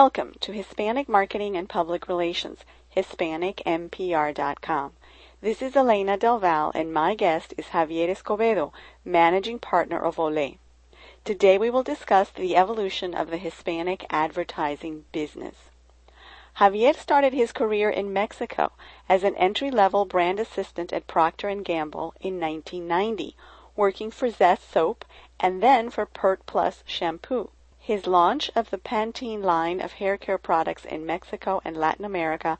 Welcome to Hispanic Marketing and Public Relations, HispanicMPR.com. This is Elena Del Val, and my guest is Javier Escobedo, Managing Partner of Olé. Today we will discuss the evolution of the Hispanic advertising business. Javier started his career in Mexico as an entry-level brand assistant at Procter & Gamble in 1990, working for Zest soap and then for Pert Plus shampoo. His launch of the Pantene line of hair care products in Mexico and Latin America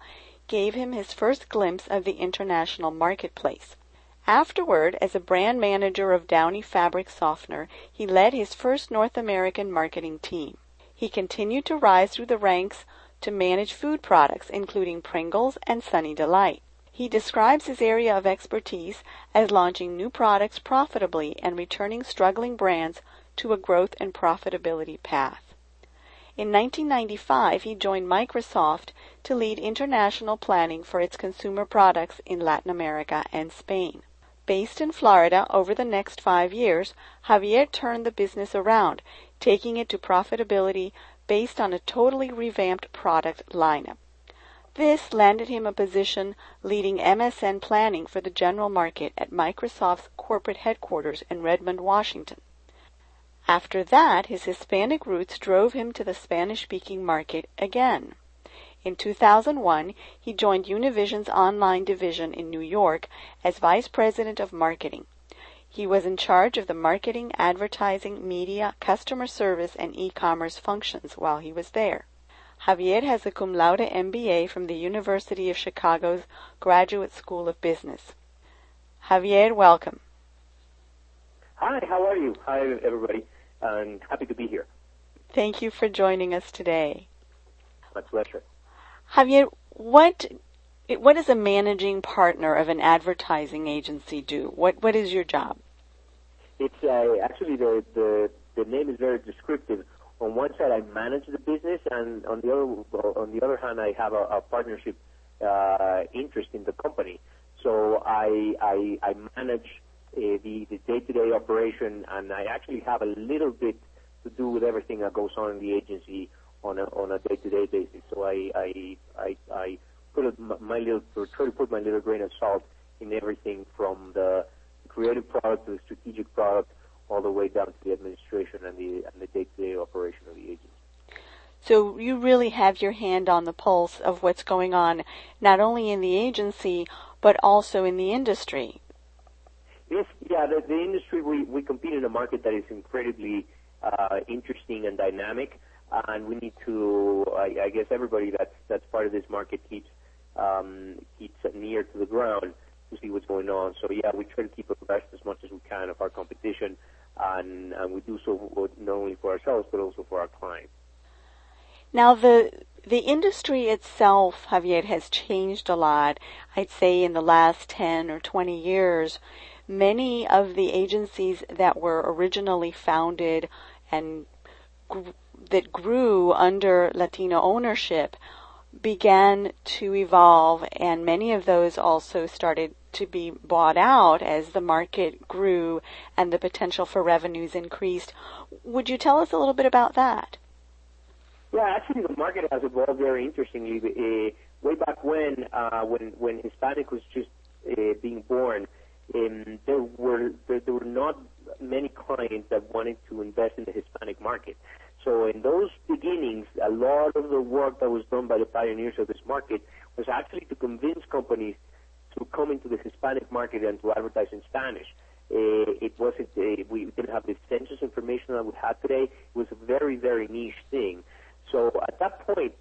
gave him his first glimpse of the international marketplace. Afterward, as a brand manager of Downy Fabric Softener, he led his first North American marketing team. He continued to rise through the ranks to manage food products, including Pringles and Sunny Delight. He describes his area of expertise as launching new products profitably and returning struggling brands to a growth and profitability path. In 1995, he joined Microsoft to lead international planning for its consumer products in Latin America and Spain. Based in Florida over the next five years, Javier turned the business around, taking it to profitability based on a totally revamped product lineup. This landed him a position leading MSN planning for the general market at Microsoft's corporate headquarters in Redmond, Washington. After that, his Hispanic roots drove him to the Spanish speaking market again. In 2001, he joined Univision's online division in New York as Vice President of Marketing. He was in charge of the marketing, advertising, media, customer service, and e-commerce functions while he was there. Javier has a cum laude MBA from the University of Chicago's Graduate School of Business. Javier, welcome. Hi, how are you? Hi, everybody. I'm happy to be here. Thank you for joining us today. My pleasure. Javier, what what does a managing partner of an advertising agency do? What what is your job? It's uh, actually the, the the name is very descriptive. On one side, I manage the business, and on the other on the other hand, I have a, a partnership uh, interest in the company. So I I, I manage Uh, the the day-to-day operation, and I actually have a little bit to do with everything that goes on in the agency on a on a day-to-day basis. So I I I, I put my little try to put my little grain of salt in everything from the creative product to the strategic product, all the way down to the administration and the and the day-to-day operation of the agency. So you really have your hand on the pulse of what's going on, not only in the agency but also in the industry. Yes, yeah, the, the industry we we compete in a market that is incredibly uh, interesting and dynamic and we need to. I, I guess everybody that's that's part of this market keeps um, keeps near to the ground to see what's going on. So yeah, we try to keep abreast as much as we can of our competition, and, and we do so not only for ourselves but also for our clients. Now the the industry itself, Javier, has changed a lot. I'd say in the last 10 or 20 years, many of the agencies that were originally founded and that grew under Latino ownership began to evolve, and many of those also started to be bought out as the market grew and the potential for revenues increased. Would you tell us a little bit about that? Yeah, actually, the market has evolved very interestingly. Uh, way back when, uh, when when Hispanic was just uh, being born, um, there were there, there were not many clients that wanted to invest in the Hispanic market. So in those beginnings, a lot of the work that was done by the pioneers of this market was actually to convince companies to come into the Hispanic market and to advertise in Spanish. Uh, it wasn't uh, we didn't have the census information that we have today. It was a very very niche thing. So at that point,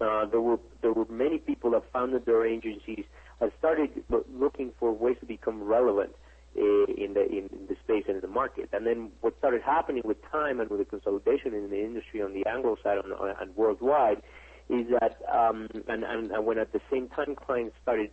uh, there were there were many people that founded their agencies and started looking for ways to become relevant in the in, the space and in the market. And then what started happening with time and with the consolidation in the industry on the Anglo side and, worldwide is that um, and, and, and when at the same time clients started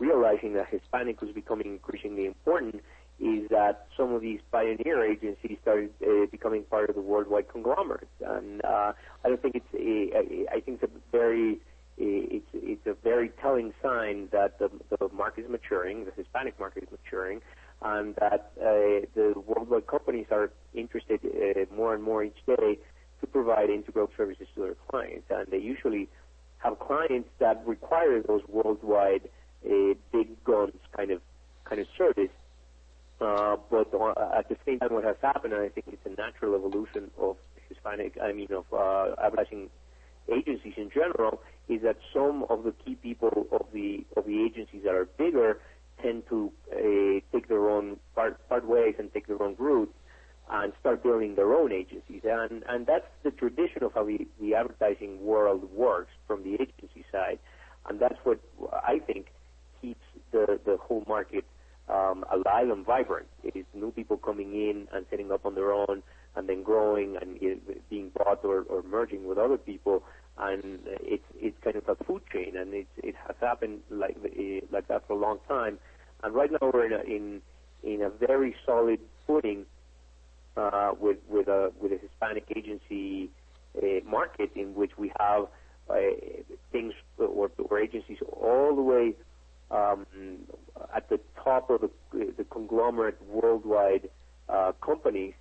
realizing that Hispanic was becoming increasingly important is that some of these pioneer agencies started uh, becoming part of the worldwide conglomerates. And uh, I don't think it's a, I think it's a very it's it's a very telling sign that the the market is maturing, the Hispanic market is maturing, and that uh, the worldwide companies are interested uh, more and more each day to provide integral services to their clients, and they usually have clients that require those worldwide uh, big guns kind of kind of service. Uh, but uh, at the same time, what has happened, and I think it's a natural evolution of Hispanic, I mean, of uh, advertising agencies in general, is that some of the key people of the of the agencies that are bigger tend to uh, take their own part, part ways and take their own route and start building their own agencies. And and that's the tradition of how the, the advertising world works from the agency side, and that's what I think keeps the the whole market um, alive and vibrant. It is new people coming in and setting up on their own, and then growing and being bought or, or merging with other people. And it's it's kind of a food chain, and it it has happened like like that for a long time. And right now we're in a, in in a very solid footing uh, with with a with a Hispanic agency uh, market in which we have uh, things or, or agencies all the way um, at the top of the, the conglomerate worldwide uh, companies,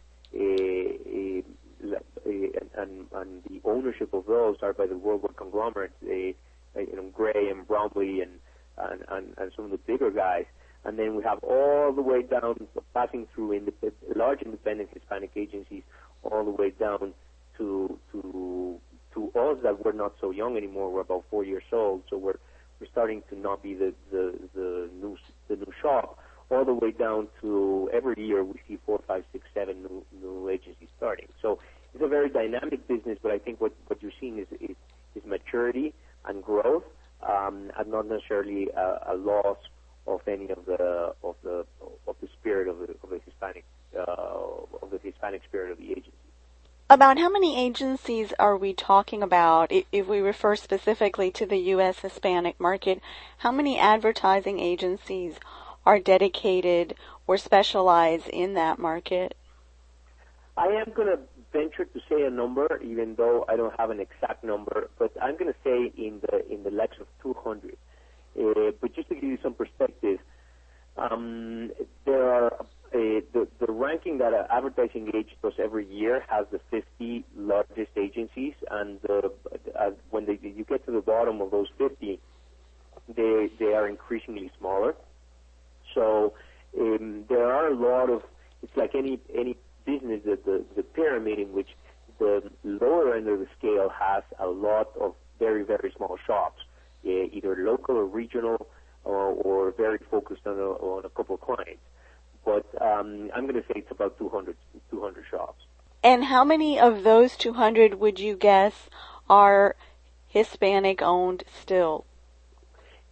and, and, the ownership of those are by the worldwide conglomerates, eh, eh, you know, Grey and Bromley and, and, and, and some of the bigger guys. And then we have all the way down, passing through indep- large independent Hispanic agencies, all the way down to to to us that we're not so young anymore. We're about four years old, so we're we're starting to not be the, the, the new the new shop, all the way down to every year we see four, five, six, seven new new agencies starting. So it's a very dynamic business, but I think what, what you're seeing is, is, is maturity and growth, um, and not necessarily a, a loss of any of the of the of the spirit of the of the Hispanic uh, of the Hispanic spirit of the agency. About how many agencies are we talking about? If we refer specifically to the U.S. Hispanic market, how many advertising agencies are dedicated or specialize in that market? I am going to venture to say a number, even though I don't have an exact number, but I'm going to say in the in the likes of 200. Uh, but just to give you some perspective, um, there are uh, the, the ranking that uh, Advertising Age does every year has the 50 largest agencies, and uh, when they, you get to the bottom of those 50, they they are increasingly smaller. So um, there are a lot of it's like any any business that the the pyramid in which the lower end of the scale has a lot of very very small shops, uh, either local or regional, or, or very focused on a, on a couple of clients but um, I'm going to say it's about 200, 200 shops. And how many of those 200 would you guess are Hispanic owned still?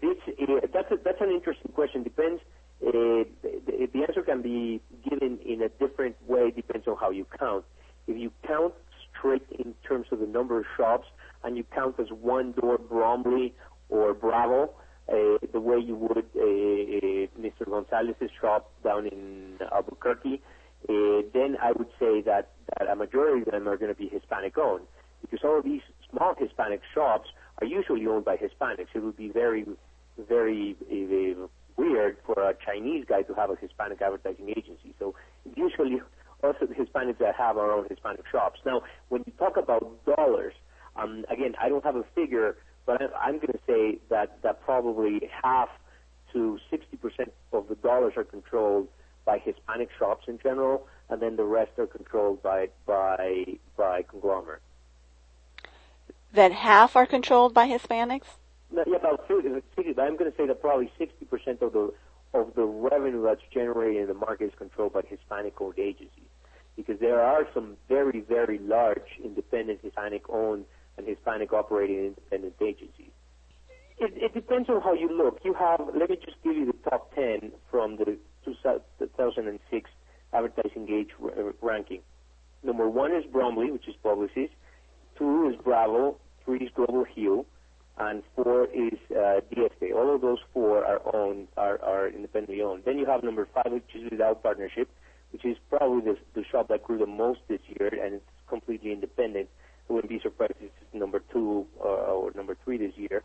It's, uh, that's, a, that's an interesting question. Depends. Uh, the, the answer can be given in a different way, depends on how you count. If you count straight in terms of the number of shops, and you count as one door Bromley or Bravo, uh, the way you would uh, uh, Mr. Gonzalez's shop down in Albuquerque, uh, then I would say that, that a majority of them are going to be Hispanic owned because all of these small Hispanic shops are usually owned by Hispanics. It would be very, very a Chinese guy to have a Hispanic advertising agency. So usually also the Hispanics that have our own Hispanic shops. Now, when you talk about dollars, um, again, I don't have a figure but I'm going to say that, that probably half to 60% of the dollars are controlled by Hispanic shops in general, and then the rest are controlled by by by conglomerate. That half are controlled by Hispanics. No, yeah, about 50, I'm going to say that probably 60% of the of the revenue that's generated in the market is controlled by Hispanic-owned agencies, because there are some very very large independent Hispanic-owned and Hispanic operating independent agencies. It, it depends on how you look. You have, let me just give you the top 10 from the 2006 Advertising Age ranking. Number one is Bromley, which is Publicis. Two is Bravo. Three is GlobalHue. And four is uh, DFA. All of those four are owned, are, are independently owned. Then you have number five, which is without partnership, which is probably the, the shop that grew the most this year, and it's completely independent. I wouldn't be surprised if it's number two uh, or number three this year.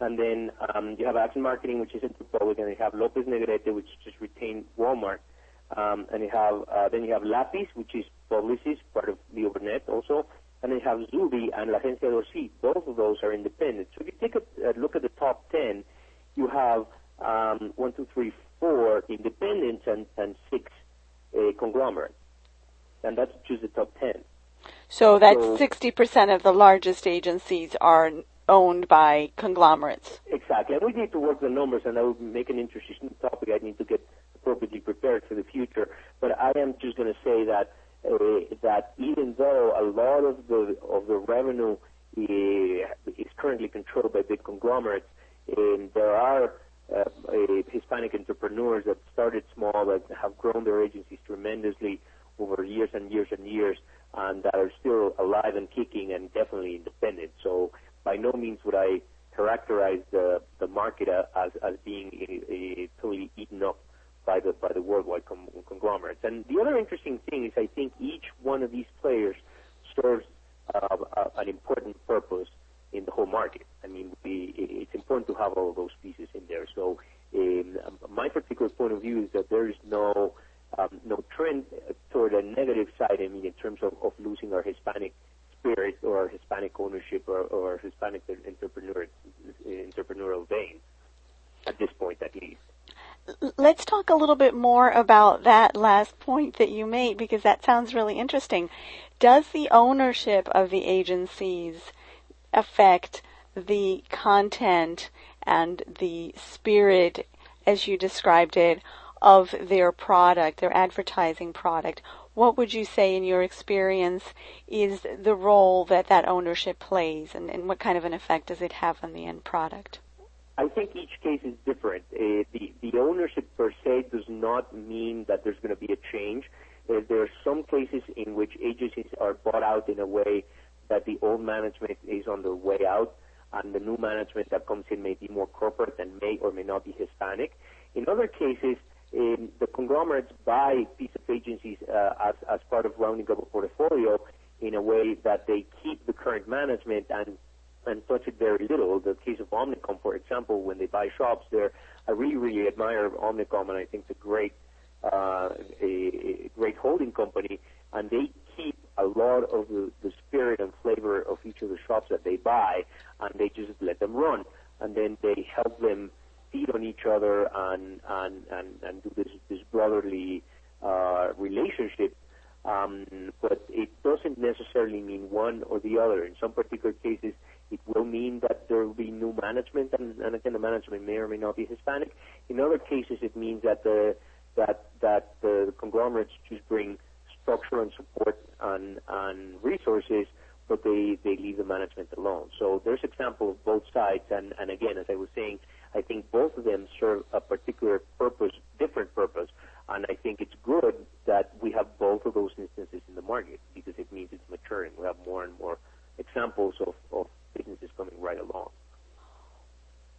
And then um, you have Accent Marketing, which is Interpublic, and you have Lopez Negrete, which just retained Walmart. Um, and you have uh, then you have Lapiz, which is Publicis, part of the Leo Burnett also, and then you have Zubi and La Agencia de Orci. Both of those are independent. So if you take a, a look at the top 10, you have um, one, two, three, four independents and, and six uh, conglomerates. And that's just the top 10. So that's so, 60% of the largest agencies are owned by conglomerates. Exactly. And we need to work the numbers, and that would make an interesting topic. I need to get appropriately prepared for the future. But I am just going to say that uh, that even though a lot of the of the revenue uh, is currently controlled by big conglomerates, um, there are uh, Hispanic entrepreneurs that started small that have grown their agencies tremendously over years and years and years, and that are still alive and kicking and definitely independent. So by no means would I characterize the the market as as being a, a totally eaten up by the by the worldwide com- conglomerates. And the other interesting thing is I think each one of these players serves uh, uh, an important purpose in the whole market. I mean, we, it's important to have all of those pieces in there. So um, my particular point of view is that there is no um, no trend toward a negative side. I mean, in terms of, of losing our Hispanic spirit or our Hispanic ownership or, or Hispanic entrepreneur entrepreneurial vein at this point, at least. Let's talk a little bit more about that last point that you made because that sounds really interesting. Does the ownership of the agencies affect the content and the spirit, as you described it, of their product, their advertising product? What would you say, in your experience, is the role that that ownership plays, and, and what kind of an effect does it have on the end product? I think each case is different. Uh, the, the ownership per se does not mean that there's going to be a change. Uh, there are some cases in which agencies are bought out in a way that the old management is on the way out, and the new management that comes in may be more corporate and may or may not be Hispanic. In other cases, um, the conglomerates buy piece of agencies uh, as, as part of rounding up a portfolio in a way that they keep the current management and and touch it very little. The case of Omnicom, for example, when they buy shops there, I really, really admire Omnicom, and I think it's a great, uh, a, a great holding company, and they keep a lot of the, the spirit and flavor of each of the shops that they buy, and they just let them run, and then they help them feed on each other and and and, and do this this brotherly uh, relationship. Um, but it doesn't necessarily mean one or the other. In some particular cases, it will mean that there will be new management, and, and again, the management may or may not be Hispanic. In other cases, it means that the that that the conglomerates just bring structure and support and, and resources, but they, they leave the management alone. So there's example of both sides, and, and again, as I was saying, I think both of them serve a particular purpose, different purpose, and I think it's good that we have both of those instances in the market because it means it's maturing. We have more and more examples of, of businesses coming right along.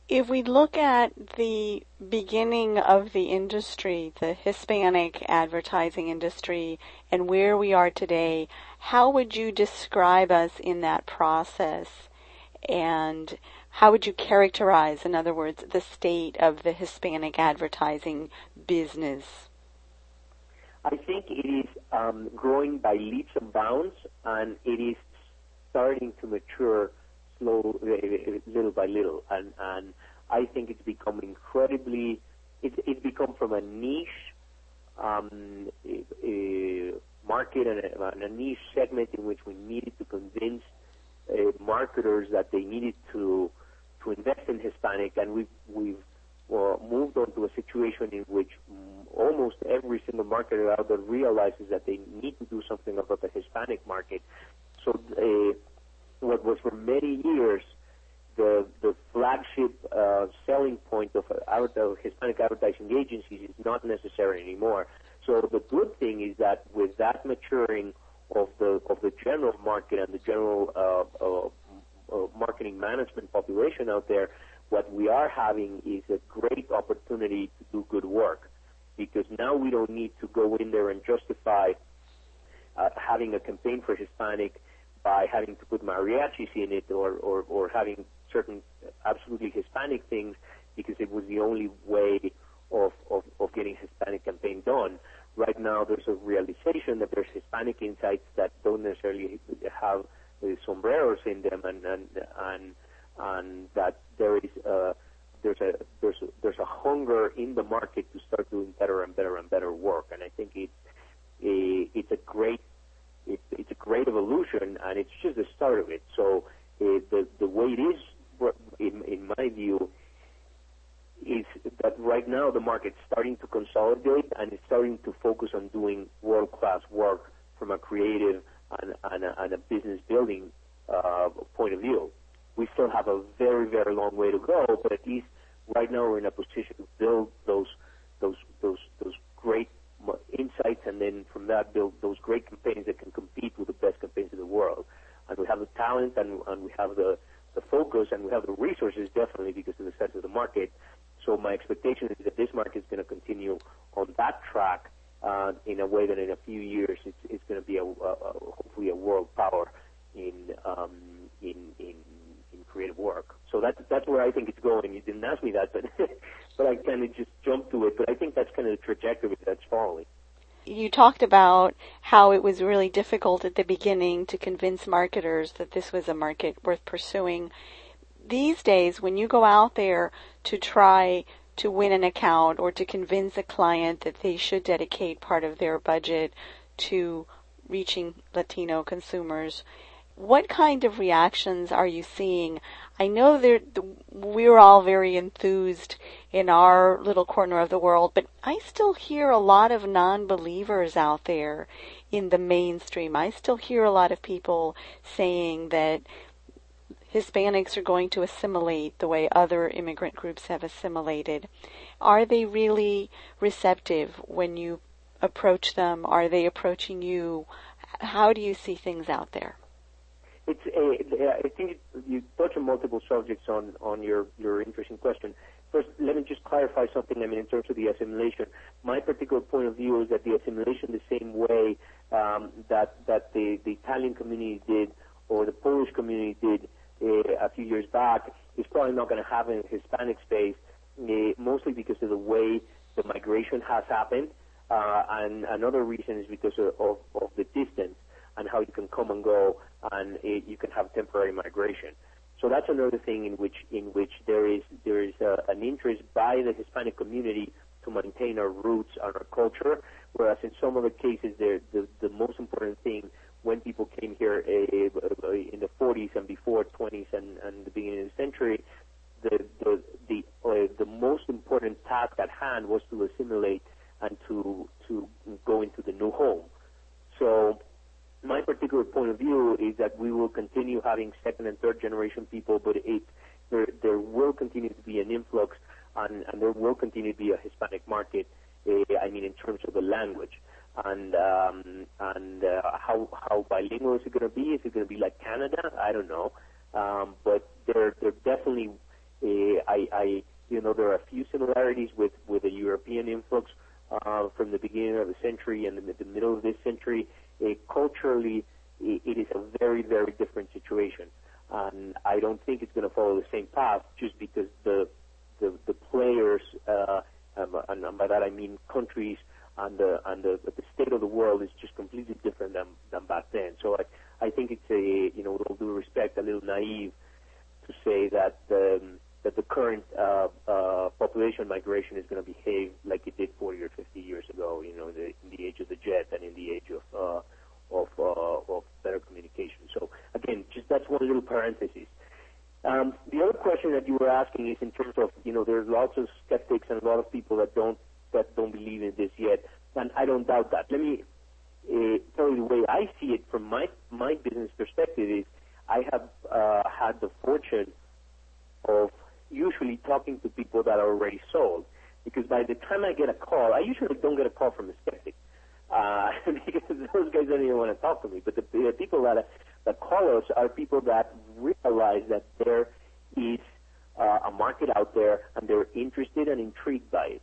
If we look at the beginning of the industry, the Hispanic advertising industry, and where we are today, how would you describe us in that process? And how would you characterize, in other words, the state of the Hispanic advertising business? I think it is um, growing by leaps and bounds, and it is starting to mature slow, little by little, and and I think it's become incredibly. It's it's become from a niche um, a, a market and a, and a, niche segment in which we needed to convince uh, marketers that they needed to to invest in Hispanic, and we've we've uh, moved on to a situation in which almost every single marketer out there realizes that they need to do something about the Hispanic market. So uh, what was for many years the the flagship uh, selling point of uh, Hispanic advertising agencies is not necessary anymore. So the good thing is that with that maturing of the of the general market and the general uh, uh, uh, marketing management population out there, what we are having is a great opportunity to do good work because now we don't need to go in there and justify uh, having a campaign for Hispanic by having to put mariachis in it or, or, or having certain absolutely Hispanic things because it was the only way of, of, of getting Hispanic campaign done. Right now, there's a realization that there's Hispanic insights that don't necessarily have uh, sombreros in them, and and and, and that there is uh, there's a there's a, there's a hunger in the market to start doing better and better and better work, and I think it's a, it's a great it, it's a great evolution, and it's just the start of it. So uh, the the way it is, in, in my view, is that right now the market's starting to consolidate and it's starting to focus on doing world-class work from a creative and, and, a, and a business building uh, point of view. We still have a very, very long way to go, but at least right now we're in a position to build those those those those great insights and then from that build those great campaigns that can compete with the best campaigns in the world. And we have the talent and, and we have the, the focus and we have the resources definitely because of the size of the market. So my expectation is that this market is going to continue on that track uh, in a way that in a few years it's, it's going to be a, a, a, hopefully a world power in um, in in in creative work. So that's that's where I think it's going. You didn't ask me that, but but I kind of just jumped to it. But I think that's kind of the trajectory that's following. You talked about how it was really difficult at the beginning to convince marketers that this was a market worth pursuing. These days, when you go out there to try to win an account or to convince a client that they should dedicate part of their budget to reaching Latino consumers, what kind of reactions are you seeing? I know that we're all very enthused in our little corner of the world, but I still hear a lot of non-believers out there in the mainstream. I still hear a lot of people saying that Hispanics are going to assimilate the way other immigrant groups have assimilated. Are they really receptive when you approach them? Are they approaching you? How do you see things out there? it's a, I think you touch on multiple subjects on, on your, your interesting question. First, let me just clarify something. I mean, in terms of the assimilation, my particular point of view is that the assimilation, the same way um, that that the, the Italian community did or the Polish community did uh, a few years back, is probably not going to happen in the Hispanic space, uh, mostly because of the way the migration has happened, uh, and another reason is because of, of, of the distance and how you can come and go and it, you can have temporary migration. So that's another thing in which in which there is there is an interest by the Hispanic community to maintain our roots and our culture, whereas in some other cases, the the most important thing when people came here uh, in the 40s and before 20s and, and the beginning of the century, the the the, uh, the most important task at hand was to assimilate and to to go into the new home. So my particular point of view is that we will continue having second and third generation people, but it, there, there will continue to be an influx and, and there will continue to be a Hispanic market, uh, I mean, in terms of the language. And um, and uh, how how bilingual is it going to be? Is it going to be like Canada? I don't know. Um, but there there definitely uh, I I you know there are a few similarities with with the European influx uh, from the beginning of the century and in the middle of this century culturally, it is a very, very different situation. And I don't think it's going to follow the same path just because the the, the players, uh, um, and by that I mean countries and the and the, the state of the world is just completely different than than back then. So I I think it's a you know with all due respect a little naive to say that um, that the current uh, uh, population migration is going to behave like it did 40 or 50 years ago, you know, the, in the age of the jet and in the age of uh, of, uh, of better communication. So again, just that's one little parenthesis. Um, the other question that you were asking is in terms of, you know, there's lots of skeptics and a lot of people that don't that don't believe in this yet, and I don't doubt that. Let me uh, tell you the way I see it from my my business perspective is I have uh, had the fortune of usually talking to people that are already sold. Because by the time I get a call, I usually don't get a call from a skeptic. Uh, because those guys don't even want to talk to me. But the, the people that, that call us are people that realize that there is uh, a market out there and they're interested and intrigued by it.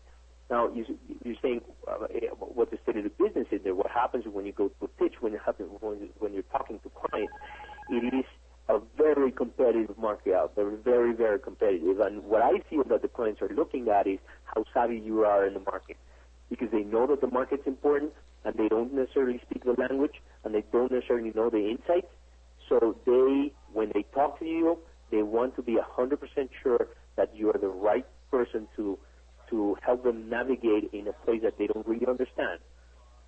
Now, you, you're saying uh, what the state of the business is there. What happens when you go to pitch, when, it happens, when, when you're talking to clients? It is a very competitive market out there, very, very competitive. And what I feel that the clients are looking at is how savvy you are in the market. Because they know that the market's important and they don't necessarily speak the language and they don't necessarily know the insights. So they, when they talk to you, they want to be 100% sure that you are the right person to to help them navigate in a place that they don't really understand,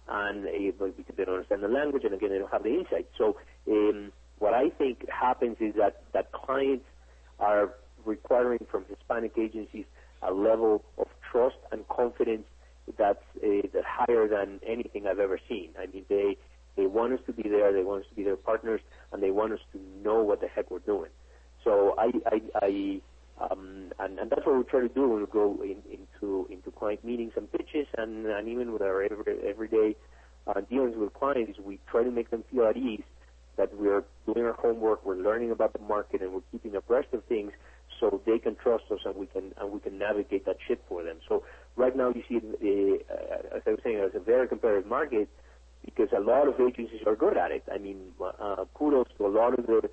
and uh, because they don't understand the language, and again they don't have the insight. So um, what I think happens is that that clients are requiring from Hispanic agencies a level of trust and confidence that's uh, that higher than anything I've ever seen. I mean, they they want us to be there, they want us to be their partners, and they want us to know what the heck we're doing. So I, I, I um, and, and that's what we try to do when we go in, into into client meetings and pitches, and, and even with our every, everyday uh, dealings with clients, we try to make them feel at ease that we're doing our homework, we're learning about the market, and we're keeping abreast of things, so they can trust us and we can and we can navigate that ship for them. So right now you see, uh, as I was saying, it's a very competitive market because a lot of agencies are good at it. I mean, uh, kudos to a lot of the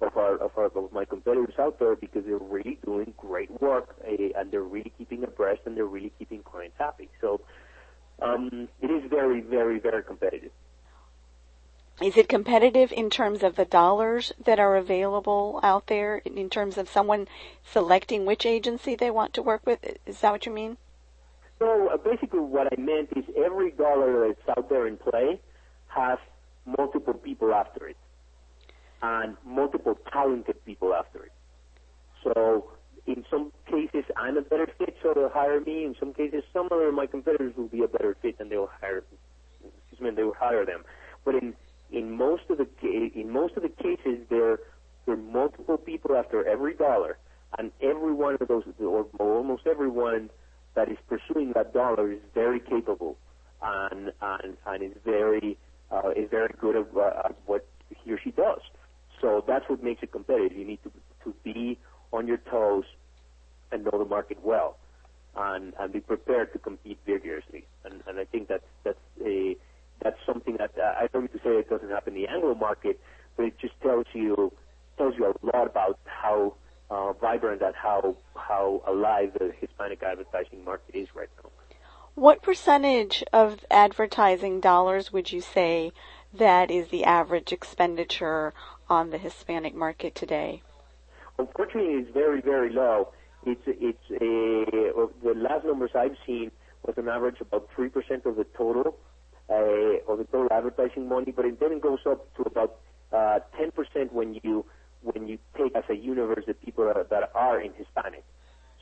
of our of our of my competitors out there because they're really doing great work uh, and they're really keeping abreast and they're really keeping clients happy. So um, it is very very very competitive. Is it competitive in terms of the dollars that are available out there? In terms of someone selecting which agency they want to work with? Is that what you mean? So uh, basically, what I meant is every dollar that's out there in play has multiple people after it and multiple talented people after it. So in some cases, I'm a better fit, so they'll hire me. In some cases, some of my competitors will be a better fit, and they'll hire. Excuse me, they will hire them. But in in most of the in most of the cases, there there are multiple people after every dollar, and every one of those, or almost everyone that is pursuing that dollar, is very capable, and and and is very uh, is very good at, uh, at what he or she does. So that's what makes it competitive. You need to to be on your toes and know the market well, and and be prepared to compete vigorously. And and I think that's that's a that's something that uh, I don't need to say it doesn't happen in the Anglo market, but it just tells you tells you a lot about how uh, vibrant and how how alive the Hispanic advertising market is right now. What percentage of advertising dollars would you say that is the average expenditure on the Hispanic market today? Unfortunately, it's very, very low. It's it's a the last numbers I've seen was an average about three percent of the total of the total advertising money, but it then goes up to about uh, ten uh, percent when you when you take as a universe the people that, are, that are in Hispanic.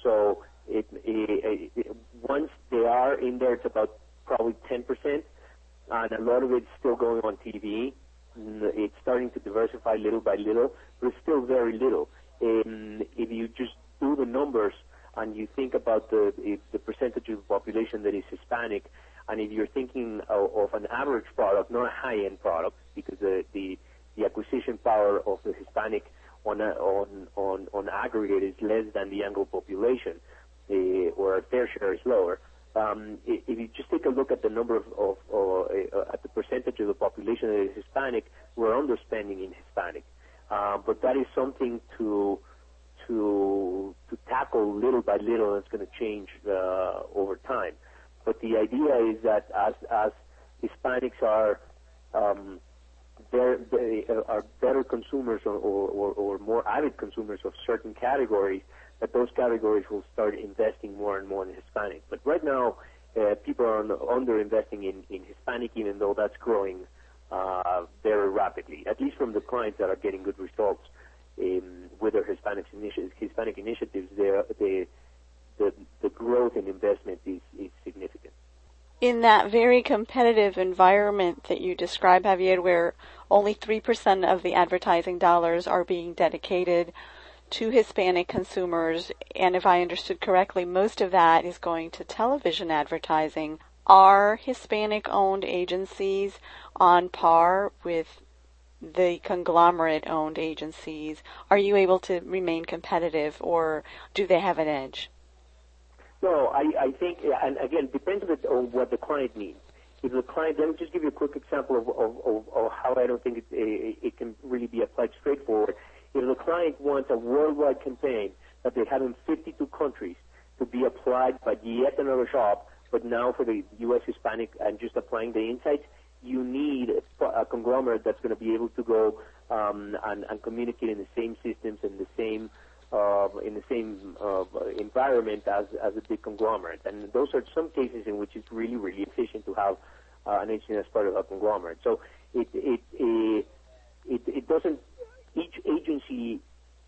So it, it, it, once they are in there, it's about probably ten percent, and a lot of it's still going on TV it's starting to diversify little by little, but it's still very little. Um, if you just do the numbers and you think about the the percentage of the population that is Hispanic, and if you're thinking of, of an average product, not a high-end product, because the, the the acquisition power of the Hispanic on a, on on on aggregate is less than the Anglo population, uh, or a fair share is lower um, if you just take a look at the number of, of uh, at the percentage of the population that is Hispanic, we're underspending in Hispanic. Uh, but that is something to to to tackle little by little, it's going to change uh, over time. But the idea is that as as Hispanics are um, they are better consumers or, or, or more avid consumers of certain categories, that those categories will start investing more and more in Hispanic. But right now, uh, people are under investing in, in Hispanic, even though that's growing uh, very rapidly, at least from the clients that are getting good results with their Hispanic, initi- Hispanic initiatives. The, the, the growth in investment is, is significant. In that very competitive environment that you describe, Javier, where only 3% of the advertising dollars are being dedicated to Hispanic consumers, and if I understood correctly, most of that is going to television advertising. Are Hispanic owned agencies on par with the conglomerate owned agencies? Are you able to remain competitive or do they have an edge? No, I, I think, and again, depends on what the client needs. If the client, let me just give you a quick example of, of, of, of how I don't think it, it, it can really be applied straightforward. If the client wants a worldwide campaign that they have in 52 countries to be applied by yet another shop, but now for the U.S. Hispanic and just applying the insights, you need a, conglomerate that's going to be able to go um, and, and communicate in the same systems and the same uh, in the same uh, environment as, as a big conglomerate. And those are some cases in which it's really, really efficient to have uh, an agency as part of a conglomerate. So it, it, it, it, it doesn't, each agency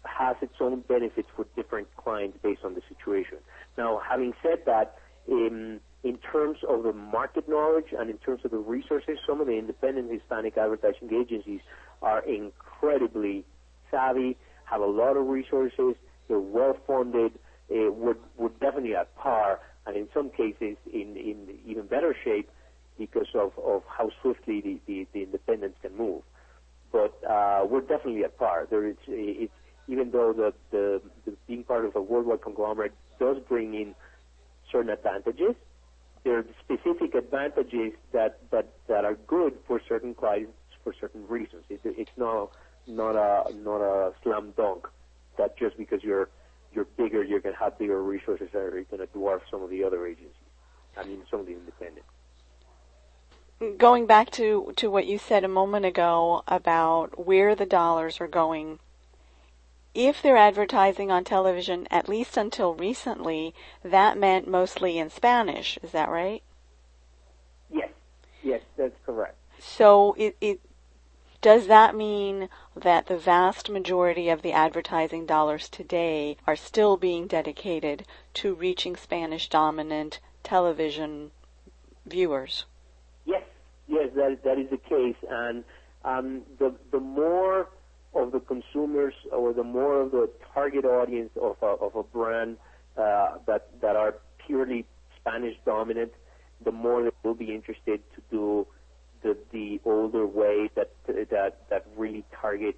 has its own benefits for different clients based on the situation. Now, having said that, in, in terms of the market knowledge and in terms of the resources, some of the independent Hispanic advertising agencies are incredibly savvy have a lot of resources, they're well funded, uh, we're, we're definitely at par, and in some cases in, in even better shape because of, of how swiftly the, the, the independents can move. But uh, we're definitely at par. There is, it's, even though the, the, the being part of a worldwide conglomerate does bring in certain advantages, there are specific advantages that, that, that are good for certain clients for certain reasons. It, it's not not a not a slam dunk that just because you're you're bigger, you're going to have bigger resources that are going to dwarf some of the other agencies. I mean, some of the independent. Going back to, to what you said a moment ago about where the dollars are going, if they're advertising on television, at least until recently, that meant mostly in Spanish. Is that right? Yes, yes, that's correct. So it, it does that mean that the vast majority of the advertising dollars today are still being dedicated to reaching Spanish dominant television viewers? Yes, yes, that, that is the case. And um, the, the more of the consumers or the more of the target audience of a, of a brand uh, that, that are purely Spanish dominant, the more they will be interested to do the, the older way that that that really target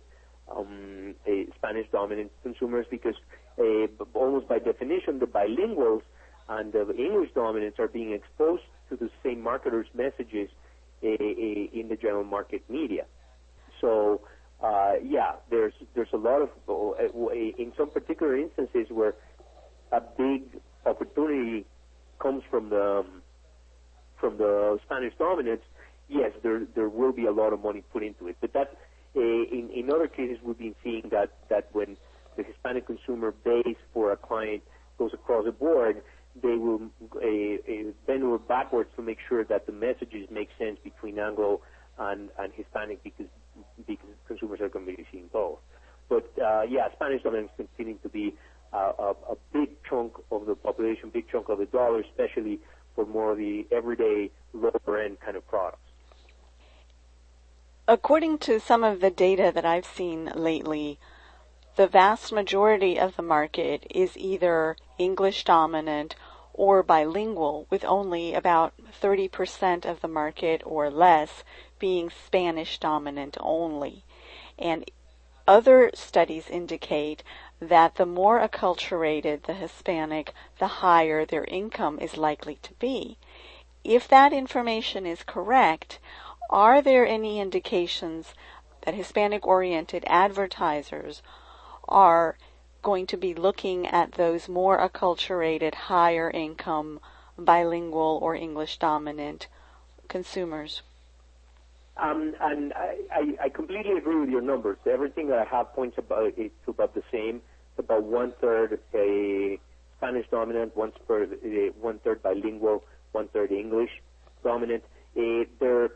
um, Spanish dominant consumers because uh, almost by definition the bilinguals and the English dominants are being exposed to the same marketers' messages uh, in the general market media. So uh, yeah, there's there's a lot of uh, in some particular instances where a big opportunity comes from the from the Spanish dominants yes, there there will be a lot of money put into it. But that uh, in in other cases we've been seeing that that when the Hispanic consumer base for a client goes across the board, they will uh, uh, bend over backwards to make sure that the messages make sense between Anglo and, and Hispanic because because consumers are going to be seeing both. But uh, yeah, Spanish dominance continuing to be a, a big chunk of the population, big chunk of the dollar, especially for more of the everyday lower end kind of products. According to some of the data that I've seen lately, the vast majority of the market is either English dominant or bilingual, with only about 30% of the market or less being Spanish dominant only. And other studies indicate that the more acculturated the Hispanic, the higher their income is likely to be. If that information is correct, are there any indications that Hispanic oriented advertisers are going to be looking at those more acculturated, higher income, bilingual or English dominant consumers? Um, and I, I, I, completely agree with your numbers. Everything that I have points about is about the same. It's about one third Spanish dominant, one third, third bilingual, one third English dominant. Uh, there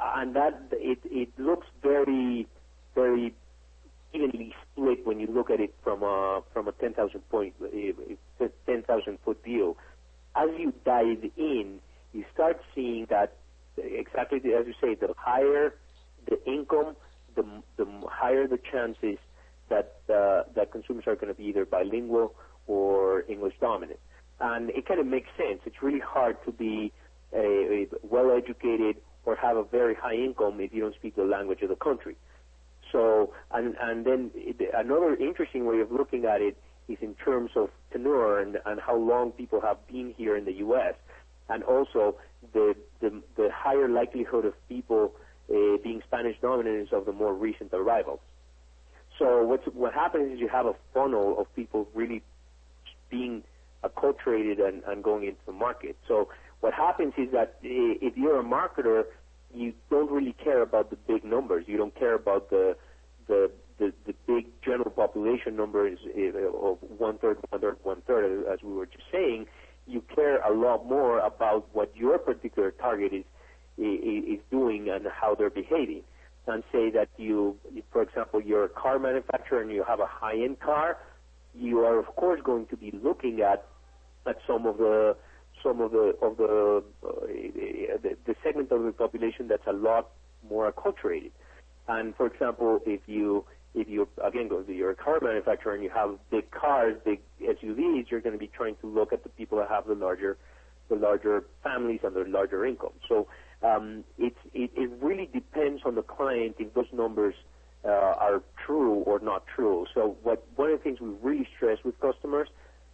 and that it it looks very very evenly split when you look at it from a from a 10,000 point uh, 10,000 foot view. As you dive in, you start seeing that exactly as you say, the higher the income, the the higher the chances that uh, that consumers are going to be either bilingual or English dominant. And it kind of makes sense. It's really hard to be a, a well-educated or have a very high income if you don't speak the language of the country. So, and, and then it, another interesting way of looking at it is in terms of tenure and, and how long people have been here in the U.S. and also the, the, the higher likelihood of people uh, being Spanish dominant is of the more recent arrivals. So what's, what happens is you have a funnel of people really being acculturated and, and going into the market. So what happens is that eh, if you're a marketer, you don't really care about the big numbers. You don't care about the the the, the big general population numbers eh, of one third, one third, one third, as we were just saying, you care a lot more about what your particular target is is doing and how they're behaving. And say that you, for example, you're a car manufacturer and you have a high-end car, you are of course going to be looking at at some of the some of the of the, uh, the the segment of the population that's a lot more acculturated. And for example, if you if you again go to your car manufacturer and you have big cars, big SUVs, you're going to be trying to look at the people that have the larger the larger families and the larger income. So um, it, it it really depends on the client if those numbers uh, are true or not true. So what one of the things we really stress with customers,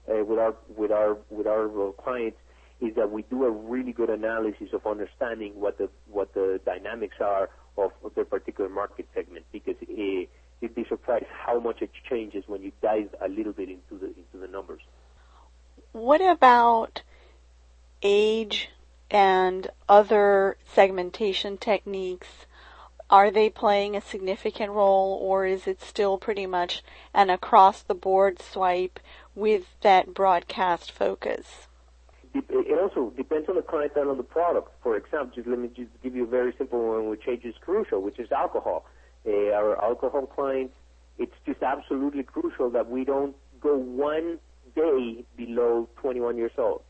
uh, with our with our with our clients, is that we do a really good analysis of understanding what the what the dynamics are of, their particular market segment because uh, you'd be surprised how much it changes when you dive a little bit into the into the numbers. What about age and other segmentation techniques? Are they playing a significant role or is it still pretty much an across the board swipe with that broadcast focus? It also depends on the client and on the product. For example, just let me just give you a very simple one which is crucial, which is alcohol uh, our alcohol clients, it's just absolutely crucial that we don't go one day below 21 years old.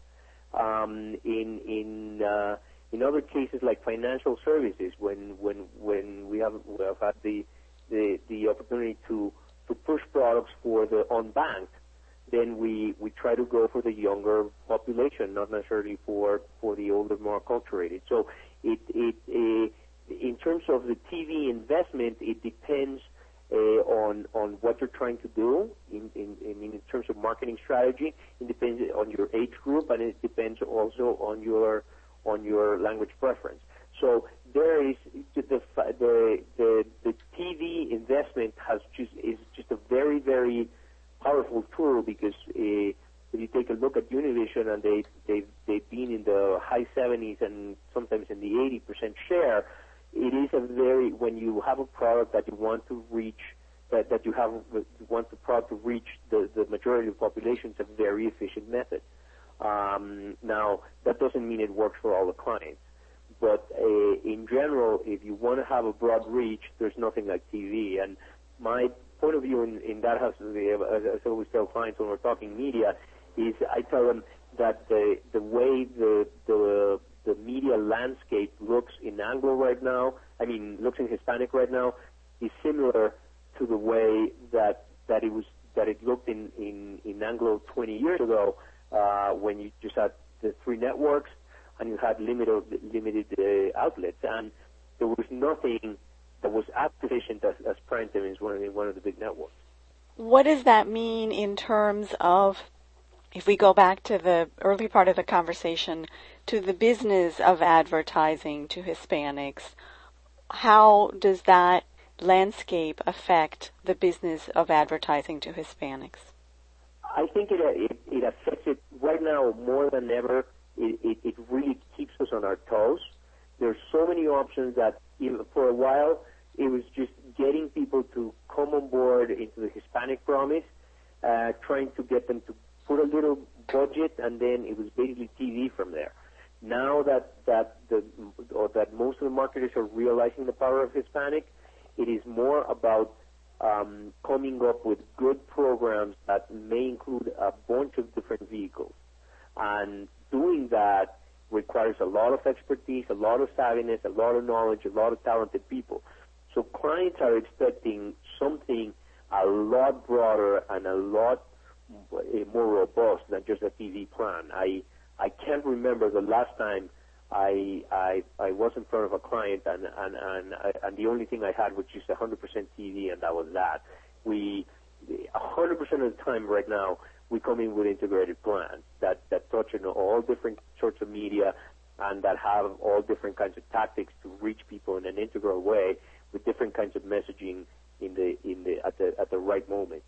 Um, in in uh, in other cases like financial services, when when when we have we have had the the, the opportunity to to push products for the unbanked, then we we try to go for the younger population, not necessarily for for the older, more acculturated. So it it. Uh, in terms of the TV investment, it depends uh, on on what you're trying to do in, in, in terms of marketing strategy. It depends on your age group, and it depends also on your on your language preference. So there is the the the, the TV investment has just is just a very very powerful tool because uh, if you take a look at Univision and they they they've been in the high 70s and sometimes in the 80% share it is a very when you have a product that you want to reach that, that you have you want the product to reach the, the majority of the population, it's a very efficient method. Um, now that doesn't mean it works for all the clients, but uh, in general, if you want to have a broad reach, there's nothing like TV. And my point of view in, in that has, as I always tell clients when we're talking media, is I tell them that the the way the the the media landscape looks in Anglo right now, I mean, looks in Hispanic right now, is similar to the way that that it was that it looked in in, in Anglo 20 years ago, uh, when you just had the three networks and you had limited limited uh, outlets, and there was nothing that was as efficient as, as prime time is one of the, one of the big networks. What does that mean in terms of if we go back to the early part of the conversation, to the business of advertising to Hispanics, how does that landscape affect the business of advertising to Hispanics? I think it, it, it affects it right now more than ever. It, it, it really keeps us on our toes. There's so many options that for a while it was just getting people to come on board into the Hispanic promise, uh, trying to get them to put a little budget, and then it was basically TV from there. Now that that the or that most of the marketers are realizing the power of Hispanic, it is more about um, coming up with good programs that may include a bunch of different vehicles, and doing that requires a lot of expertise, a lot of savviness, a lot of knowledge, a lot of talented people. So clients are expecting something a lot broader and a lot eh, more robust than just a TV plan. I I can't remember the last time I I I was in front of a client and and and, and the only thing I had was just 100% TV and that was that. We 100% of the time right now we come in with integrated plans that that touch on all different sorts of media and that have all different kinds of tactics to reach people in an integral way with different kinds of messaging in the in the at the at the right moment.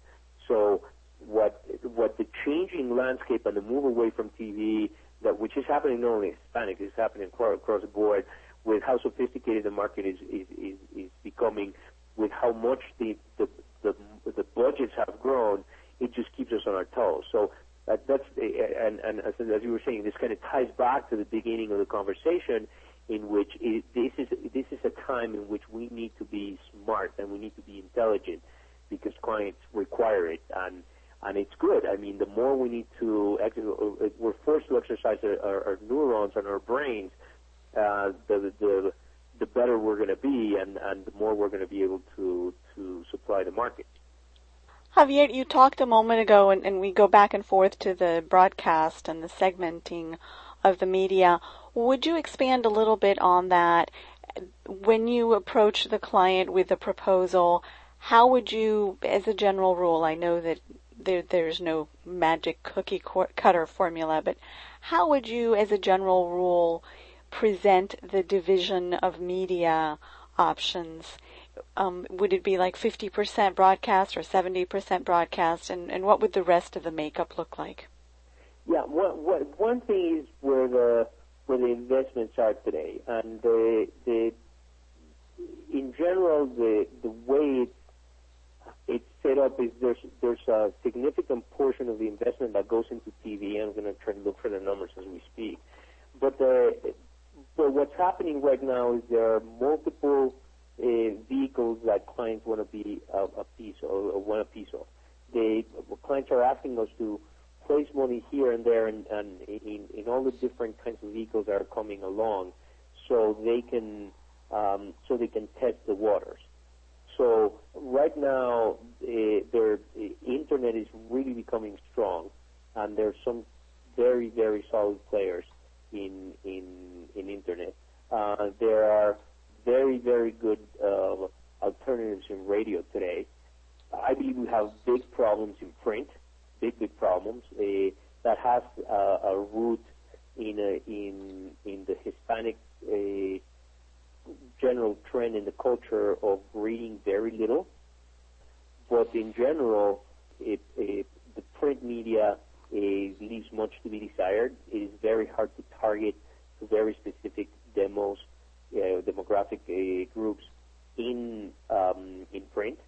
So what what the changing landscape and the move away from TV that which is happening not only in Hispanic, it's happening across the board with how sophisticated the market is is, is, is becoming. with how much the, the the the budgets have grown, it just keeps us on our toes. So that, that's and and as, as you were saying, this kind of ties back to the beginning of the conversation, in which it, this is this is a time in which we need to be smart and we need to be intelligent because clients require it and and it's good. I mean, the more we need to, we're forced to exercise our, our neurons and our brains, uh, the, the, the better we're going to be and, and the more we're going to be able to, to supply the market. Javier, you talked a moment ago, and, and we go back and forth to the broadcast and the segmenting of the media. Would you expand a little bit on that? When you approach the client with a proposal, how would you, as a general rule, I know that there, there's no magic cookie cutter formula, but how would you, as a general rule, present the division of media options? Um, would it be like 50% broadcast or 70% broadcast, and, and what would the rest of the makeup look like? Yeah, what, what, one thing is where the where the investments are today, and the the in general the the way it it's set up is there's there's a significant portion of the investment that goes into TV. I'm going to try to look for the numbers as we speak. But the but what's happening right now is there are multiple vehicles that clients want to be a, a piece of, or want a piece of. They clients are asking us to place money here and there and, and in, in all the different kinds of vehicles that are coming along, so they can um, so they can test the waters. So right now, uh, their uh, internet is really becoming strong, and there's some very very solid players in in in internet. Uh, there are very good uh, alternatives in radio today. I believe we have big problems in print, big big problems uh, that has a root in a, in in the Hispanic uh, general trend in the culture of reading very little, but in general, it, it, the print media leaves much to be desired. It is very hard to target very specific demos, uh, demographic uh, groups in um, in print.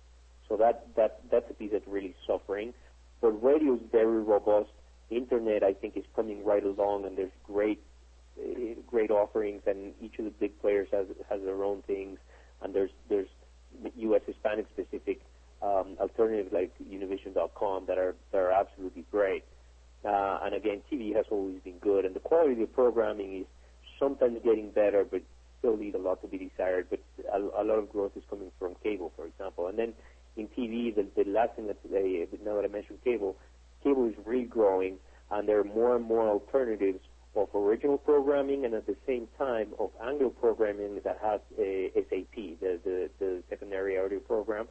So that that that's a piece that's really suffering. But radio is very robust. Internet, I think, is coming right along, and there's great great offerings, and each of the big players has has their own things. And there's there's U.S. Hispanic specific um, alternatives like Univision.com that are that are absolutely great. Uh, and again, TV has always been good, and the quality of the programming is sometimes getting better, but still leave a lot to be desired. But a, a lot of growth is coming from cable, for example. And then in TV, the, the last thing that they, now that I mentioned cable, cable is regrowing, and there are more and more alternatives of original programming and at the same time of Anglo programming that has a SAP, the, the, the secondary audio program.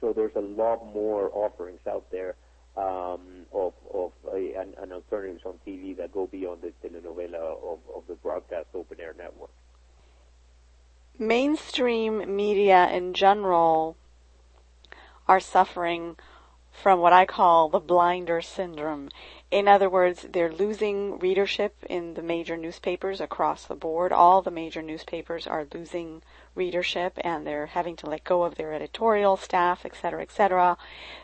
So there's a lot more offerings out there um, of, of uh, and, and, alternatives on TV that go beyond the telenovela of, of the broadcast open air network. Mainstream media in general are suffering from what I call the blinder syndrome. In other words, they're losing readership in the major newspapers across the board. All the major newspapers are losing readership and they're having to let go of their editorial staff, et cetera, et cetera.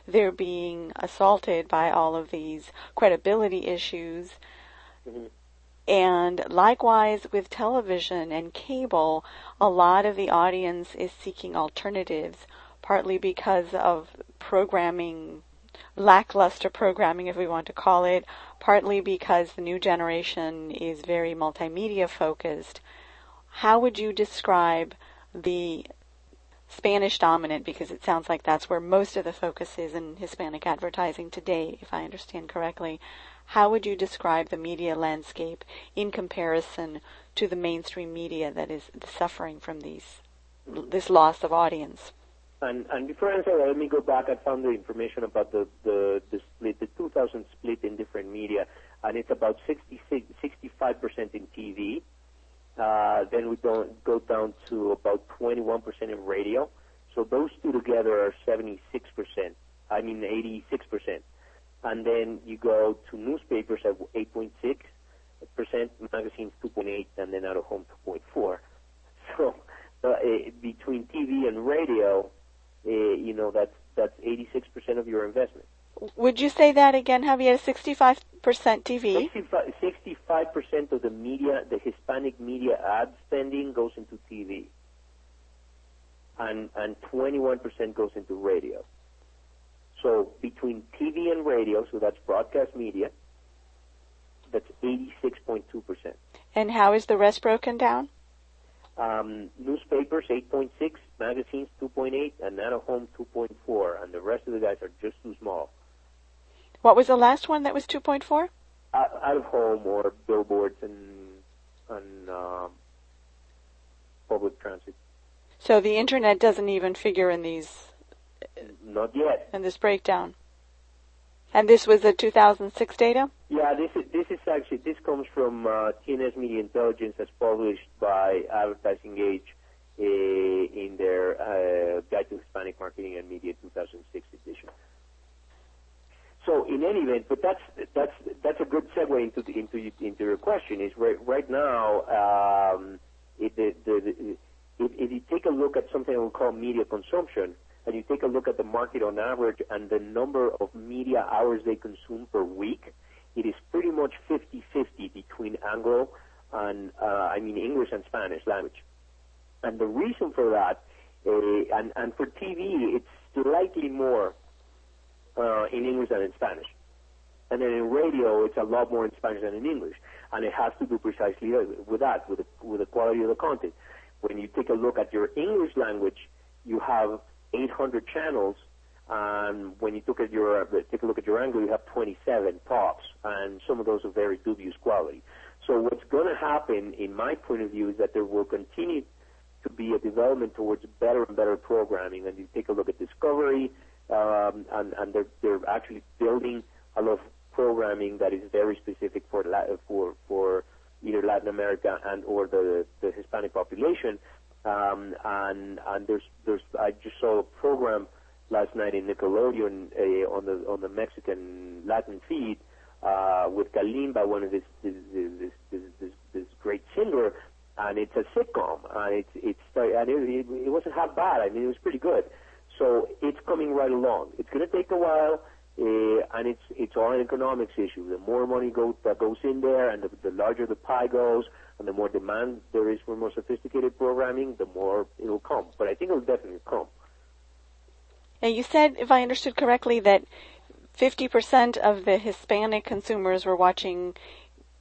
They're being assaulted by all of these credibility issues. Mm-hmm. And likewise with television and cable, a lot of the audience is seeking alternatives, partly because of programming lackluster programming, if we want to call it, partly because the new generation is very multimedia focused. How would you describe the Spanish dominant, because it sounds like that's where most of the focus is in Hispanic advertising today, if I understand correctly. How would you describe the media landscape in comparison to the mainstream media that is suffering from these this loss of audience? And, and before I answer let me go back. I found the information about the, the, the split, the 2000 split in different media, and it's about 66, 65% in TV. Uh, then we don't go down to about 21% in radio. So those two together are 76%. I mean 86%. And then you go to newspapers at 8.6%, magazines 2.8, and then out of home 2.4. So uh, between TV and radio, uh, you know, that's that's 86% of your investment. Would you say that again, Javier? 65% TV? 65, percent of the media, the Hispanic media ad spending goes into TV. And, and 21% goes into radio. So between TV and radio, so that's broadcast media, that's 86.2%. And how is the rest broken down? Um, newspapers 8.6, magazines 2.8, and out of home 2.4, and the rest of the guys are just too small. What was the last one that was 2.4? Out, out of home or billboards and and um, public transit. So the internet doesn't even figure in these. Not yet. In this breakdown. And this was the 2006 data. Yeah, this is this is actually this comes from uh, TNS Media Intelligence, as published by Advertising Age uh, in their uh, Guide to Hispanic Marketing and Media 2006 edition. So in any event, but that's that's that's a good segue into the, into into your question. Is right right now, um, it, the, the, the, if, if you take a look at something we call media consumption, and you take a look at the market on average and the number of media hours they consume per week, it is pretty much 50-50 between Anglo and uh, I mean English and Spanish language. And the reason for that, uh, and and for TV, it's slightly more uh, in English than in Spanish. And then in radio, it's a lot more in Spanish than in English. And it has to do precisely with that, with the, with the quality of the content. When you take a look at your English language, you have 800 channels. And when you look at your, take a look at your angle, you have 27 tops. And some of those are very dubious quality. So what's going to happen, in my point of view, is that there will continue to be a development towards better and better programming. And you take a look at Discovery, um, and, and they're, they're actually building a lot of programming that is very specific for for for either Latin America and or the the Hispanic population. Um, and and there's there's I just saw a program last night in Nickelodeon uh, on the on the Mexican Latin feed uh, with Kalimba, one of this this, this this, this this great singer, and it's a sitcom, and it's it's and it, it, it wasn't half bad. I mean, it was pretty good. So it's coming right along. It's going to take a while, uh, and it's it's all an economics issue. The more money goes that goes in there, and the, the larger the pie goes, and the more demand there is for more sophisticated programming, the more it'll come. But I think it'll definitely come. And you said, if I understood correctly, that 50% of the Hispanic consumers were watching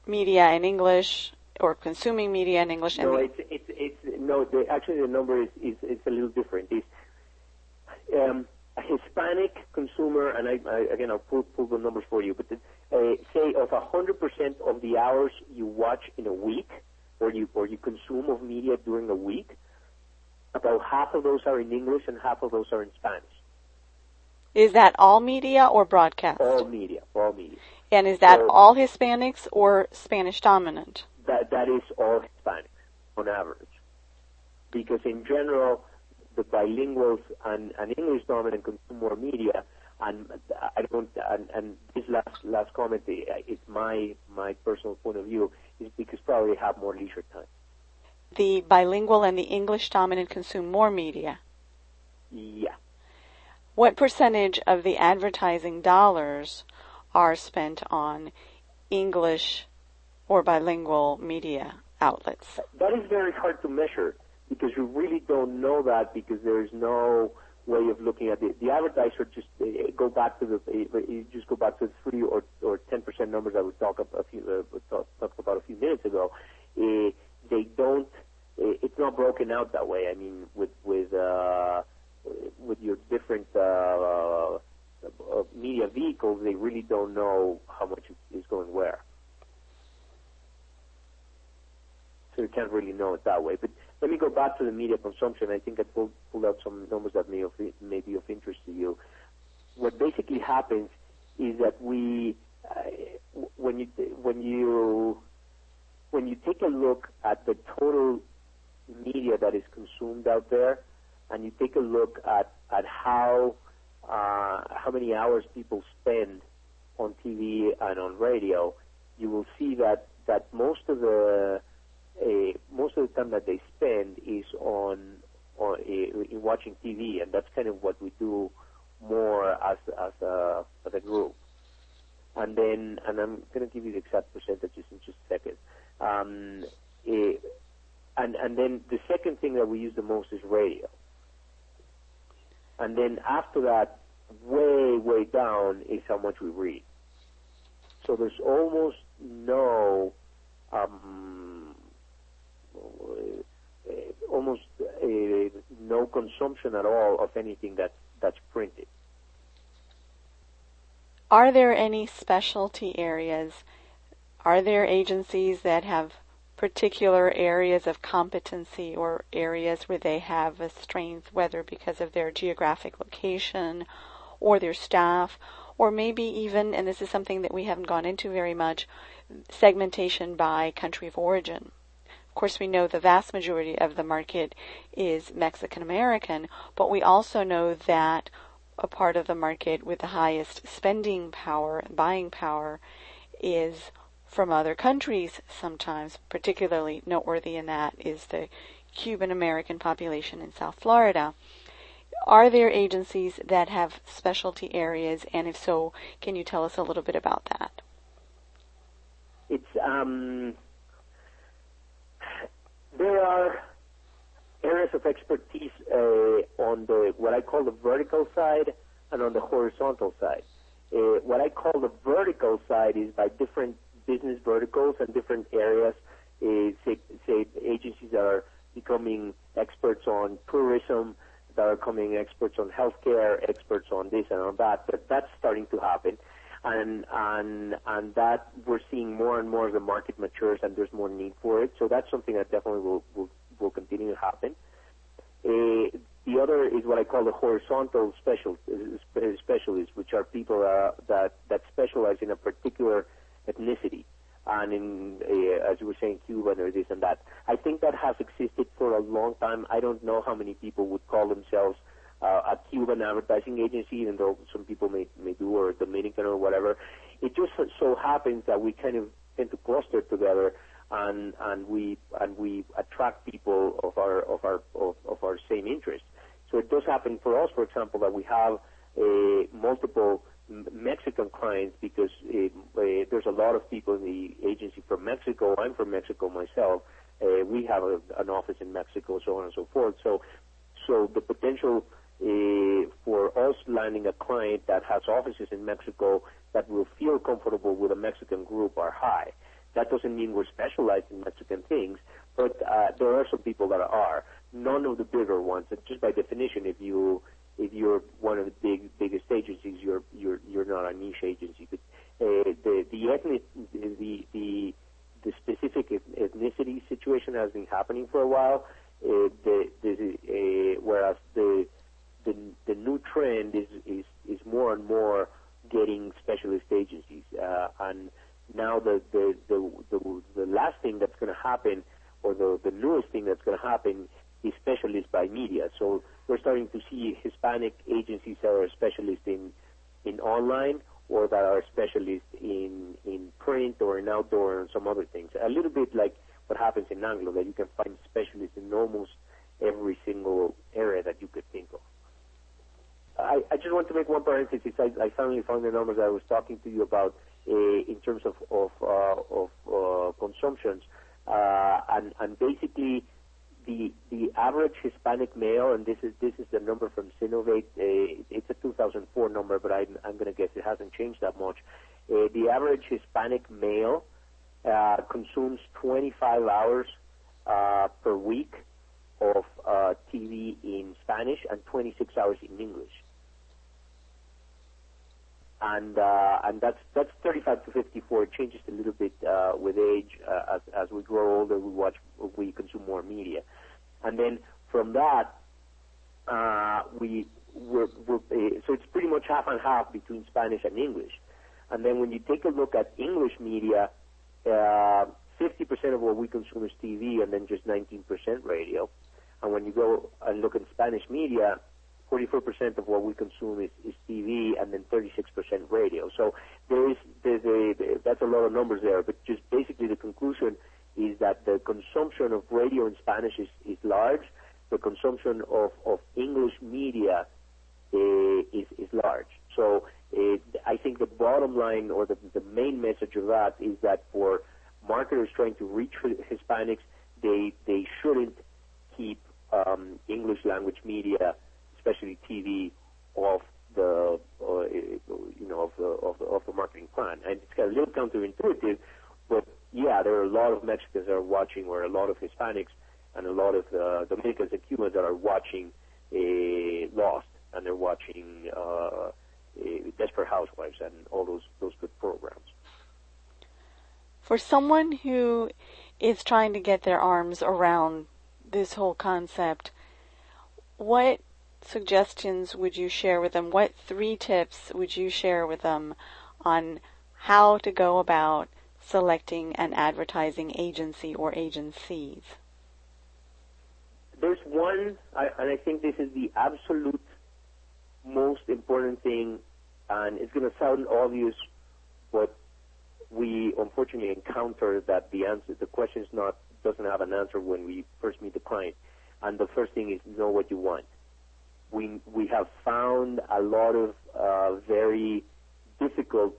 media in English or consuming media in English. No, it's it's it's no. The, actually, the number is, is is a little different. It's um, a Hispanic consumer, and I, I, again I'll pull, pull the numbers for you, but the, uh, say of 100% of the hours you watch in a week, or you or you consume of media during a week, about half of those are in English and half of those are in Spanish. Is that all media or broadcast? All media, all media. And is that so, all Hispanics or Spanish dominant? That that is all Hispanics on average, because in general the bilinguals and, and English dominant consume more media. And I don't, and, and this last last comment uh, is my my personal point of view is because probably have more leisure time. The bilingual and the English dominant consume more media. Yeah. What percentage of the advertising dollars are spent on English or bilingual media outlets? That is very hard to measure because you really don't know that because there is no way of looking at it. The advertiser just uh, go back to the you just go back to the three or or ten percent numbers I was talk a few uh, talk, talked about a few minutes ago. Uh, they don't. It's not broken out that way. I mean, with with uh, with your different uh, uh, media vehicles, they really don't know how much is going where. So you can't really know it that way. But let me go back to the media consumption. I think I pulled, pulled out some numbers that may, of, may be of interest to you. What basically happens is that we, uh, when you when you when you take a look at the total media that is consumed out there, and you take a look at at how uh, how many hours people spend on TV and on radio, you will see that that most of the most of the time that they spend is on or in watching TV, and that's kind of what we do more as as a as a group. And then, and I'm going to give you the exact percentages in just a second. Um, eh, and and then the second thing that we use the most is radio. And then after that, way way down is how much we read. So there's almost no um, uh, almost uh, no consumption at all of anything that that's printed. Are there any specialty areas? Are there agencies that have particular areas of competency or areas where they have a strength, whether because of their geographic location or their staff, or maybe even, and this is something that we haven't gone into very much, segmentation by country of origin. Of course, we know the vast majority of the market is Mexican American, but we also know that a part of the market with the highest spending power buying power is from other countries sometimes. Particularly noteworthy in that is the Cuban American population in South Florida. Are there agencies that have specialty areas, and if so, can you tell us a little bit about that? It's um, there are areas of expertise uh, on the what I call the vertical side and on the horizontal side. Uh, what I call the vertical side is by different business verticals and different areas. Uh, say, say agencies that are becoming experts on tourism, that are becoming experts on healthcare, experts on this and on that. But that's starting to happen and and and that we're seeing more and more as the market matures and there's more need for it. So that's something that definitely will will, will continue to happen. Uh, the other is what I call the horizontal special uh, specialists, which are people uh, that that specialize in a particular ethnicity, and in uh, as you were saying, Cuban or this and that. I think that has existed for a long time. I don't know how many people would call themselves uh, a Cuban advertising agency, even though some people may, may do, or Dominican or whatever. It just so happens that we kind of tend to cluster together and, and we, and we attract people of our, of our, of, of our same interests. So it does happen for us, for example, that we have uh, multiple Mexican clients because uh, uh, there's a lot of people in the agency from Mexico. I'm from Mexico myself. Uh, we have a, an office in Mexico, so on and so forth. So, so the potential for us landing a client that has offices in Mexico that will feel comfortable with a Mexican group are high. That doesn't mean we're specialized in Mexican things, but uh, there are some people that are. None of the bigger ones. Just by definition, if you if you're one of the big biggest agencies, you're you're you're not a niche agency. But uh, the the ethnic the the the specific ethnicity situation has been happening for a while. Uh, the, the, uh, whereas the the the new trend is is is more and more getting specialist agencies, uh, and now the the, the the the last thing that's going to happen, or the the newest thing that's going to happen, is specialists by media. So we're starting to see Hispanic agencies that are specialists in in online or that are specialists in in print or in outdoor and some other things. A little bit like what happens in Anglo, that you can find specialists in almost every single area that you could think of. I, I just want to make one parenthesis. I, I finally found the numbers I was talking to you about uh, in terms of of, uh, of uh, consumptions, uh, and and basically the the average Hispanic male, and this is this is the number from Synovate. Uh, it's a 2004 number, but I'm I'm going to guess it hasn't changed that much. Uh, the average Hispanic male consumes 25 hours per week of TV in Spanish and 26 hours in English and uh, and that's that's 35 to 54. It changes a little bit uh, with age. Uh, as as we grow older, we watch, we consume more media, and then from that, uh, we we're, we're, uh, so it's pretty much half and half between Spanish and English. And then when you take a look at English media, uh, 50% of what we consume is TV, and then just 19% radio. And when you go and look at Spanish media, 44% of what we consume is, is TV and then 36% radio. So there is, there's a, that's a lot of numbers there, but just basically the conclusion is that the consumption of radio in Spanish is, is large, the consumption of, of English media uh, is, is large. So uh, I think the bottom line or the, the main message of that is that for marketers trying to reach Hispanics, they they shouldn't keep um, English language media, especially TV, off the uh, you know of the, of the of the marketing plan. And it's got a little counterintuitive, but yeah, there are a lot of Mexicans that are watching, or a lot of Hispanics, and a lot of uh, Dominicans and Cubans that are watching uh, Lost, and they're watching uh, uh, Desperate Housewives, and all those those good programs. For someone who is trying to get their arms around this whole concept, what suggestions would you share with them? What three tips would you share with them on how to go about selecting an advertising agency or agencies? There's one, and I think this is the absolute most important thing, and it's going to sound obvious, but we unfortunately encounter that the answer, the question is not doesn't have an answer when we first meet the client. And the first thing is know what you want. We we have found a lot of uh, very difficult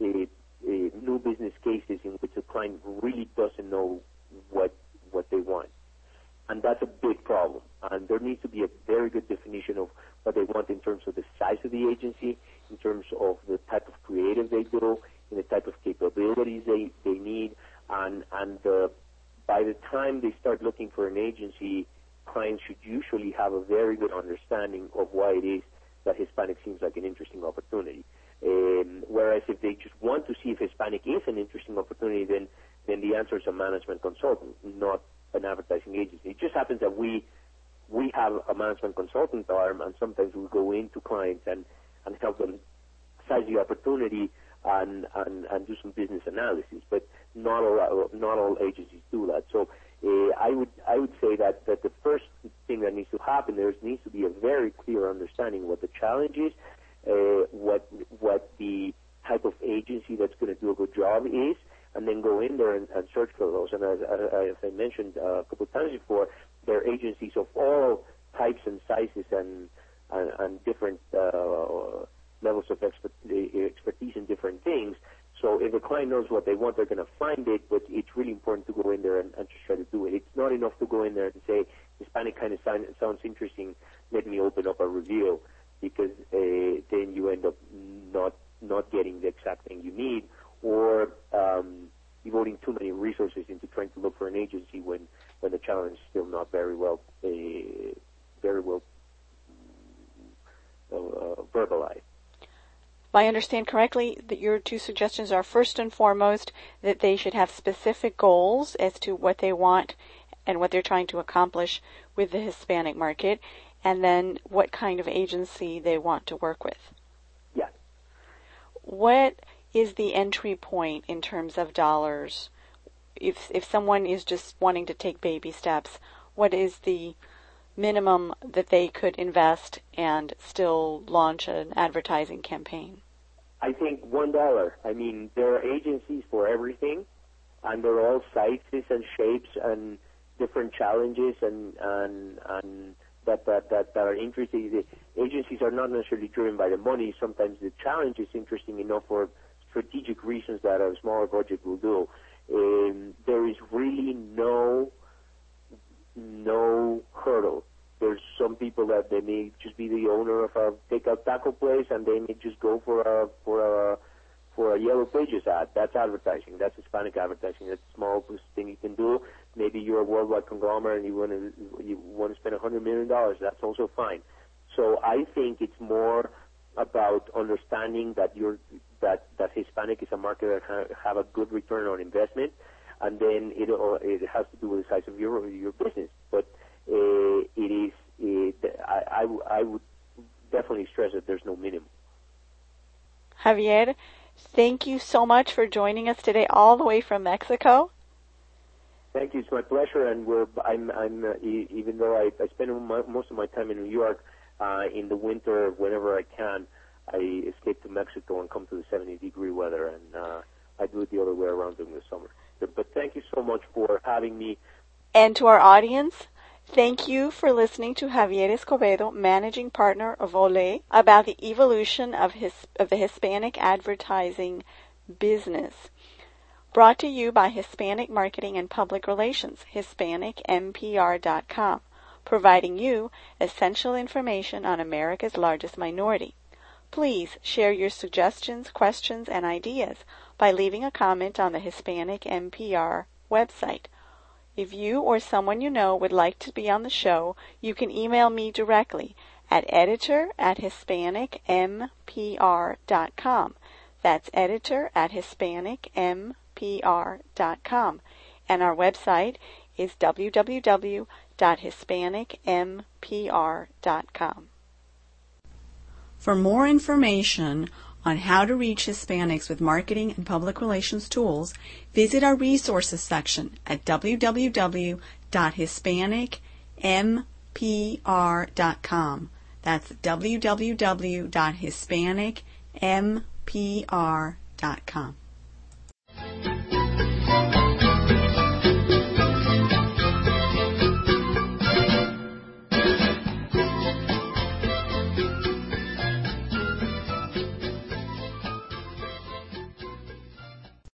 uh, uh, new business cases in which the client really doesn't know what what they want, and that's a big problem. And there needs to be a very good definition of what they want in terms of the size of the agency, in terms of the type of creative they do, in the type of capabilities they, they need, and, and uh, by the time they start looking for an agency, clients should usually have a very good understanding of why it is that Hispanic seems like an interesting opportunity. Um, whereas if they just want to see if Hispanic is an interesting opportunity, then then the answer is a management consultant, not an advertising agency. It just happens that we we have a management consultant arm, and sometimes we go into clients and and help them size the opportunity and, and, and do some business analysis. But not all not all agencies do that. So uh, I would I would say that that the first thing that needs to happen there needs to be a very clear understanding what the challenge is, uh, what what the type of agency that's going to do a good job is, and then go in there and, and search for those. And as, as I mentioned uh, a couple of times before, there are agencies of all types and sizes and and, and different uh, levels of expert, expertise in different things. So if a client knows what they want, they're going to find it, but it's really important to go in there and, and try to do it. It's not enough to go in there and say, Hispanic kind of sound, sounds interesting, let me open up a review, because uh, then you end up not not getting the exact thing you need, or um, devoting too many resources into trying to look for an agency when, when the challenge is still not very well uh, very well uh, verbalized if I understand correctly, that your two suggestions are first and foremost that they should have specific goals as to what they want and what they're trying to accomplish with the Hispanic market, and then what kind of agency they want to work with. Yes. What is the entry point in terms of dollars? If if someone is just wanting to take baby steps, what is the minimum that they could invest and still launch an advertising campaign? I think one dollar. I mean, there are agencies for everything, and they're all sizes and shapes and different challenges and and and that that that, that are interesting. The agencies are not necessarily driven by the money. Sometimes the challenge is interesting enough for strategic reasons that a smaller budget will do. Um, there is really no no hurdle. There's some people that they may just be the owner of a takeout taco place and they may just go for a for a for a yellow pages ad. That's advertising. That's Hispanic advertising. That's small thing you can do. Maybe you're a worldwide conglomerate and you want to you want to spend a hundred million dollars. That's also fine. So I think it's more about understanding that you're that that Hispanic is a market that ha- have a good return on investment and then it uh, it has to do with the size of your your business. But uh, it is it, I, I, I would definitely stress that there's no minimum. Javier, thank you so much for joining us today, all the way from Mexico. Thank you. It's my pleasure, and we're I'm I'm uh, even though I, I spend most of my time in New York uh, in the winter whenever I can. I escape to Mexico and come to the 70 degree weather, and uh, I do it the other way around during the summer. But thank you so much for having me. And to our audience, Thank you for listening to Javier Escobedo, managing partner of Olé, about the evolution of, his, of the Hispanic advertising business. Brought to you by Hispanic Marketing and Public Relations, HispanicMPR.com, providing you essential information on America's largest minority. Please share your suggestions, questions, and ideas by leaving a comment on the Hispanic MPR website. If you or someone you know would like to be on the show, you can email me directly at editor at hispanicmpr.com. That's editor at hispanicmpr.com. And our website is www.hispanicmpr.com. For more information on how to reach Hispanics with marketing and public relations tools, visit our resources section at www.hispanicmpr.com. That's www.hispanicmpr.com.